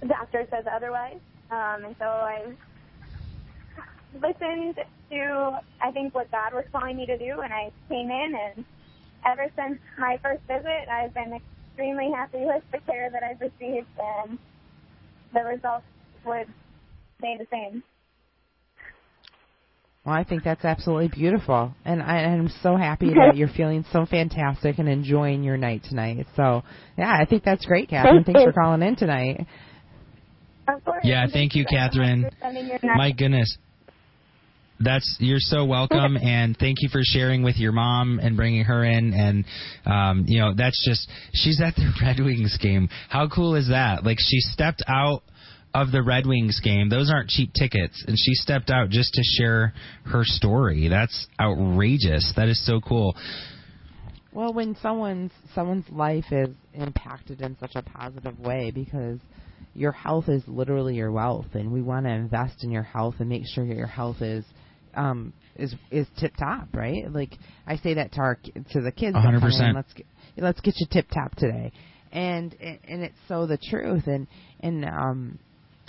the doctor says otherwise. Um, and so I listened to, I think, what God was calling me to do, and I came in, and ever since my first visit, I've been extremely happy with the care that I've received, and the results would stay the same. Well, I think that's absolutely beautiful, and I, I'm so happy that you're feeling so fantastic and enjoying your night tonight. So, yeah, I think that's great, Catherine. Thanks for calling in tonight. Of course. Yeah, thank you, Catherine. for sending your My goodness. That's you're so welcome, and thank you for sharing with your mom and bringing her in. And um, you know, that's just she's at the Red Wings game. How cool is that? Like she stepped out of the Red Wings game. Those aren't cheap tickets, and she stepped out just to share her story. That's outrageous. That is so cool. Well, when someone's someone's life is impacted in such a positive way because your health is literally your wealth and we want to invest in your health and make sure that your health is um is is tip top, right? Like I say that to our ki- to the kids. that 100%. Let's get let's get you tip top today. And and and it's so the truth and and um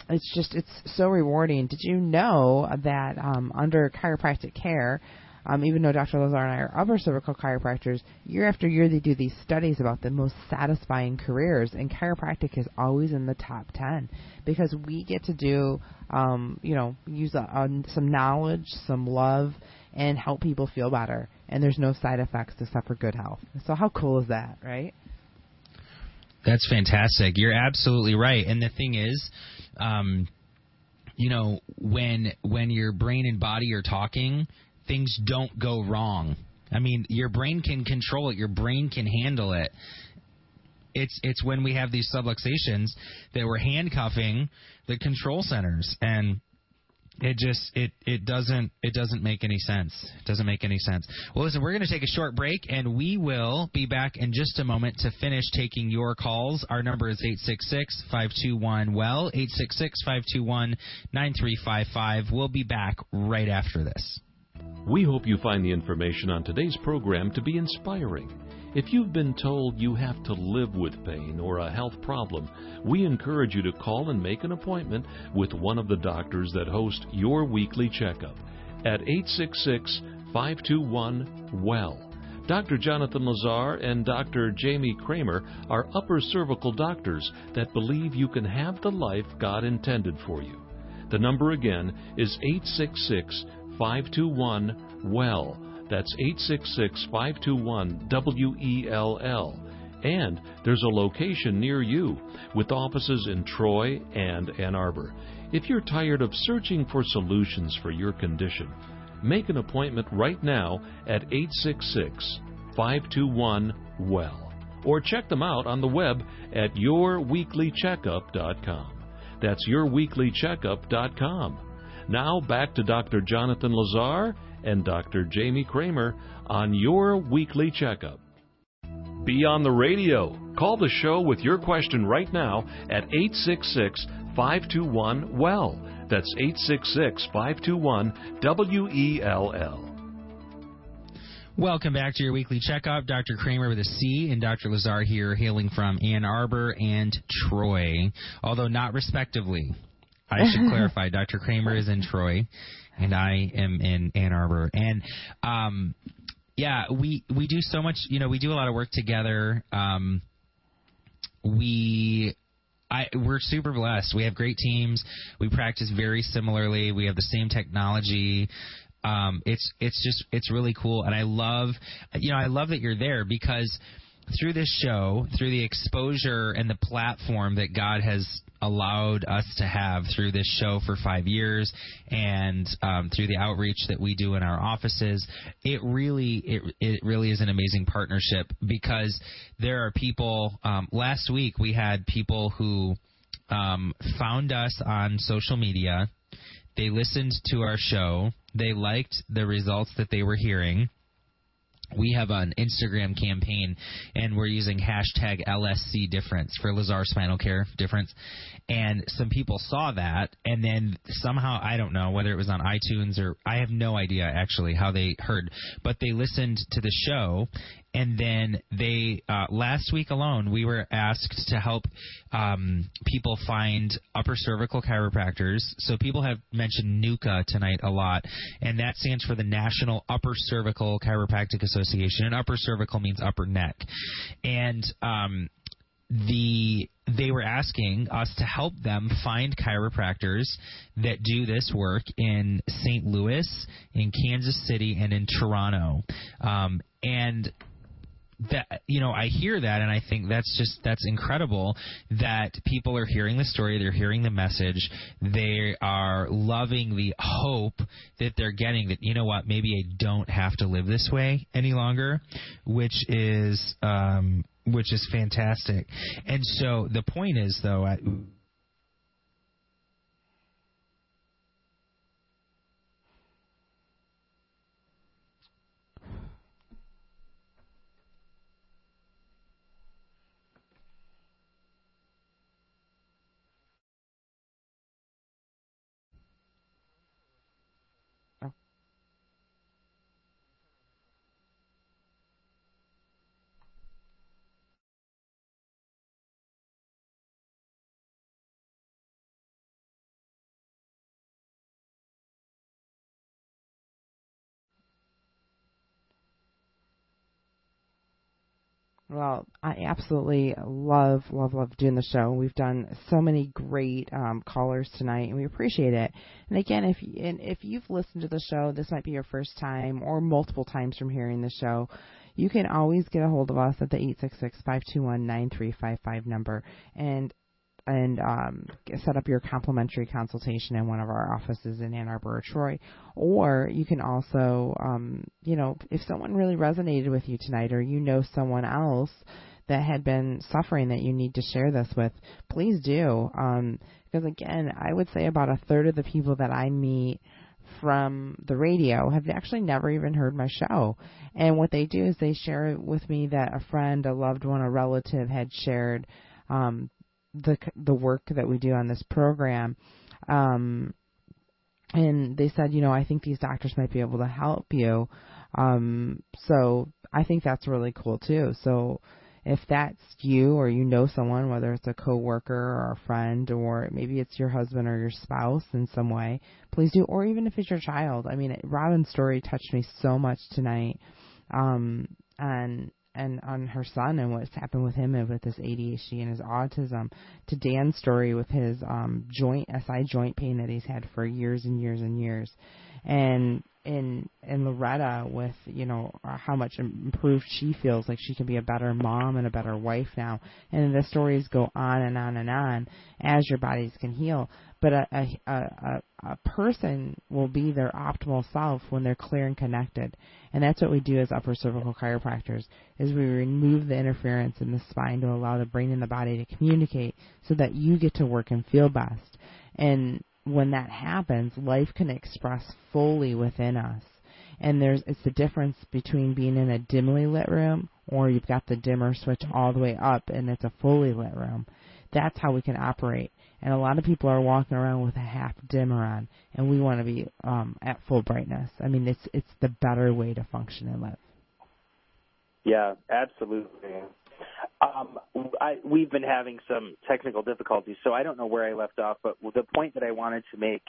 it's just it's so rewarding. Did you know that um, under chiropractic care, um, even though Dr. Lazar and I are upper cervical chiropractors, year after year they do these studies about the most satisfying careers, and chiropractic is always in the top ten because we get to do, um, you know, use a, a, some knowledge, some love, and help people feel better. And there's no side effects except for good health. So how cool is that, right? That's fantastic. You're absolutely right. And the thing is, um, you know, when when your brain and body are talking, things don't go wrong. I mean, your brain can control it. Your brain can handle it. It's it's when we have these subluxations that we're handcuffing the control centers, and it just it it doesn't it doesn't make any sense. It doesn't make any sense. Well, listen, we're going to take a short break, and we will be back in just a moment to finish taking your calls. Our number is eight six six five two one well eight six six five two one nine three five five. We'll be back right after this. We hope you find the information on today's program to be inspiring. If you've been told you have to live with pain or a health problem, we encourage you to call and make an appointment with one of the doctors that host your weekly checkup at 866 521 WELL. Dr. Jonathan Lazar and Dr. Jamie Kramer are upper cervical doctors that believe you can have the life God intended for you. The number again is 866 521 WELL. That's 866 521 WELL. And there's a location near you with offices in Troy and Ann Arbor. If you're tired of searching for solutions for your condition, make an appointment right now at 866 521 WELL or check them out on the web at yourweeklycheckup.com. That's yourweeklycheckup.com. Now back to Dr. Jonathan Lazar and Dr. Jamie Kramer on your weekly checkup. Be on the radio. Call the show with your question right now at 866 521 WELL. That's 866 521 WELL. Welcome back to your weekly checkup. Dr. Kramer with a C and Dr. Lazar here, hailing from Ann Arbor and Troy, although not respectively. I should clarify. Dr. Kramer is in Troy, and I am in Ann Arbor. And um, yeah, we we do so much. You know, we do a lot of work together. Um, we I we're super blessed. We have great teams. We practice very similarly. We have the same technology. Um, it's it's just it's really cool, and I love you know I love that you're there because through this show, through the exposure and the platform that God has allowed us to have through this show for five years and um, through the outreach that we do in our offices, it really it it really is an amazing partnership because there are people. Um, last week we had people who um, found us on social media. They listened to our show. They liked the results that they were hearing we have an Instagram campaign and we're using hashtag LSC difference for Lazar spinal care difference. And some people saw that and then somehow, I don't know whether it was on iTunes or I have no idea actually how they heard, but they listened to the show and then they uh, last week alone we were asked to help um, people find upper cervical chiropractors. So people have mentioned NUCCA tonight a lot, and that stands for the National Upper Cervical Chiropractic Association. And upper cervical means upper neck, and um, the they were asking us to help them find chiropractors that do this work in St. Louis, in Kansas City, and in Toronto. Um, and that you know I hear that and I think that's just that's incredible that people are hearing the story, they're hearing the message, they are loving the hope that they're getting that you know what maybe I don't have to live this way any longer, which is um, which is fantastic. And so the point is though. I, Well, I absolutely love, love, love doing the show. We've done so many great um, callers tonight, and we appreciate it. And again, if and if you've listened to the show, this might be your first time or multiple times from hearing the show. You can always get a hold of us at the eight six six five two one nine three five five number, and and um, set up your complimentary consultation in one of our offices in Ann Arbor or Troy. Or you can also, um, you know, if someone really resonated with you tonight, or you know someone else that had been suffering that you need to share this with, please do. Um, because again, I would say about a third of the people that I meet from the radio have actually never even heard my show. And what they do is they share with me that a friend, a loved one, a relative had shared um, the the work that we do on this program. Um, and they said, you know, I think these doctors might be able to help you. Um, so I think that's really cool too. So if that's you or you know someone, whether it's a coworker or a friend or maybe it's your husband or your spouse in some way, please do. Or even if it's your child. I mean, Robin's story touched me so much tonight. Um, and and on her son and what's happened with him and with his ADHD and his autism, to Dan's story with his um, joint SI joint pain that he's had for years and years and years, and in in Loretta with you know how much improved she feels like she can be a better mom and a better wife now, and the stories go on and on and on as your bodies can heal. But a a a, a person will be their optimal self when they're clear and connected, and that's what we do as upper cervical chiropractors. Is we remove the interference in the spine to allow the brain and the body to communicate, so that you get to work and feel best. And when that happens, life can express fully within us. And there's it's the difference between being in a dimly lit room or you've got the dimmer switch all the way up and it's a fully lit room. That's how we can operate. And a lot of people are walking around with a half dimmer on, and we want to be um, at full brightness. I mean, it's it's the better way to function and live. Yeah, absolutely. Um, I, we've been having some technical difficulties, so I don't know where I left off. But the point that I wanted to make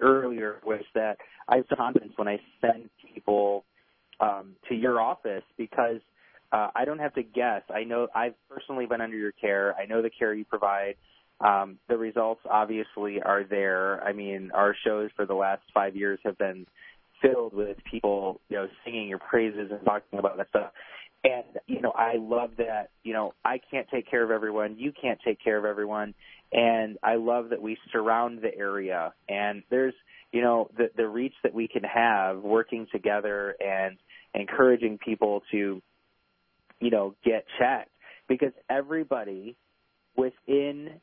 earlier was that I have confidence when I send people um, to your office because uh, I don't have to guess. I know I've personally been under your care. I know the care you provide. Um, the results obviously are there. I mean, our shows for the last five years have been filled with people, you know, singing your praises and talking about that stuff. And, you know, I love that, you know, I can't take care of everyone. You can't take care of everyone. And I love that we surround the area and there's, you know, the, the reach that we can have working together and encouraging people to, you know, get checked because everybody within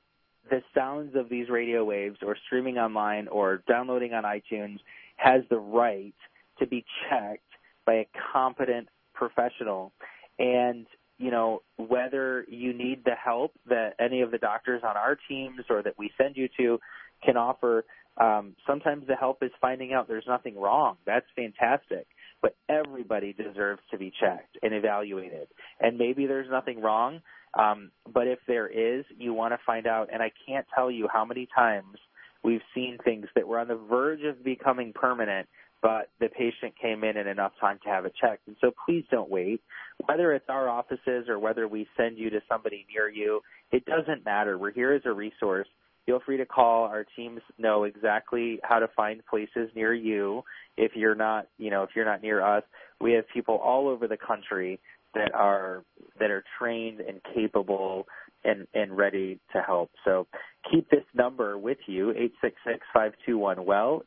the sounds of these radio waves or streaming online or downloading on iTunes has the right to be checked by a competent professional. And, you know, whether you need the help that any of the doctors on our teams or that we send you to can offer, um, sometimes the help is finding out there's nothing wrong. That's fantastic. But everybody deserves to be checked and evaluated. And maybe there's nothing wrong, um, but if there is, you want to find out. And I can't tell you how many times we've seen things that were on the verge of becoming permanent, but the patient came in in enough time to have it checked. And so please don't wait. Whether it's our offices or whether we send you to somebody near you, it doesn't matter. We're here as a resource. Feel free to call. Our teams know exactly how to find places near you. If you're not, you know, if you're not near us, we have people all over the country that are that are trained and capable and and ready to help. So keep this number with you, eight six six five two one well,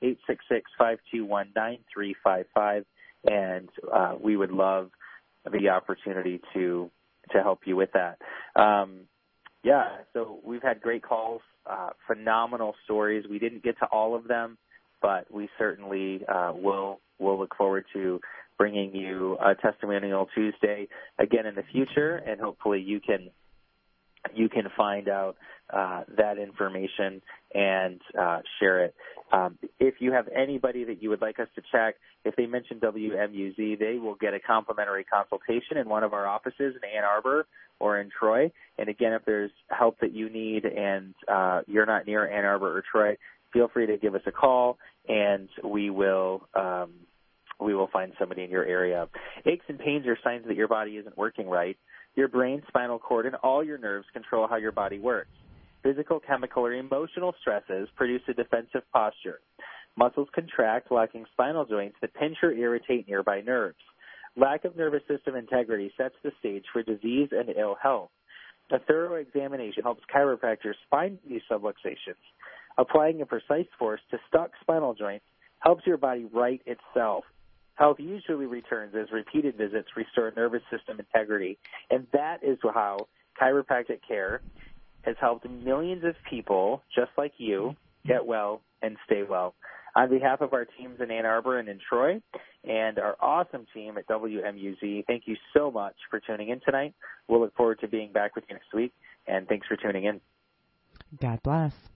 866-521-9355 and uh, we would love the opportunity to to help you with that. Um, yeah, so we've had great calls, uh, phenomenal stories. We didn't get to all of them, but we certainly uh, will will look forward to bringing you a testimonial Tuesday again in the future, and hopefully you can you can find out uh, that information and uh, share it. Um, if you have anybody that you would like us to check, if they mention WMUZ, they will get a complimentary consultation in one of our offices in Ann Arbor or in Troy. And again, if there's help that you need and uh, you're not near Ann Arbor or Troy, feel free to give us a call, and we will. Um, we will find somebody in your area. Aches and pains are signs that your body isn't working right. Your brain, spinal cord, and all your nerves control how your body works. Physical, chemical, or emotional stresses produce a defensive posture. Muscles contract, locking spinal joints that pinch or irritate nearby nerves. Lack of nervous system integrity sets the stage for disease and ill health. A thorough examination helps chiropractors find these subluxations. Applying a precise force to stuck spinal joints helps your body right itself. Health usually returns as repeated visits restore nervous system integrity. And that is how chiropractic care has helped millions of people just like you mm-hmm. get well and stay well. On behalf of our teams in Ann Arbor and in Troy and our awesome team at WMUZ, thank you so much for tuning in tonight. We'll look forward to being back with you next week, and thanks for tuning in. God bless.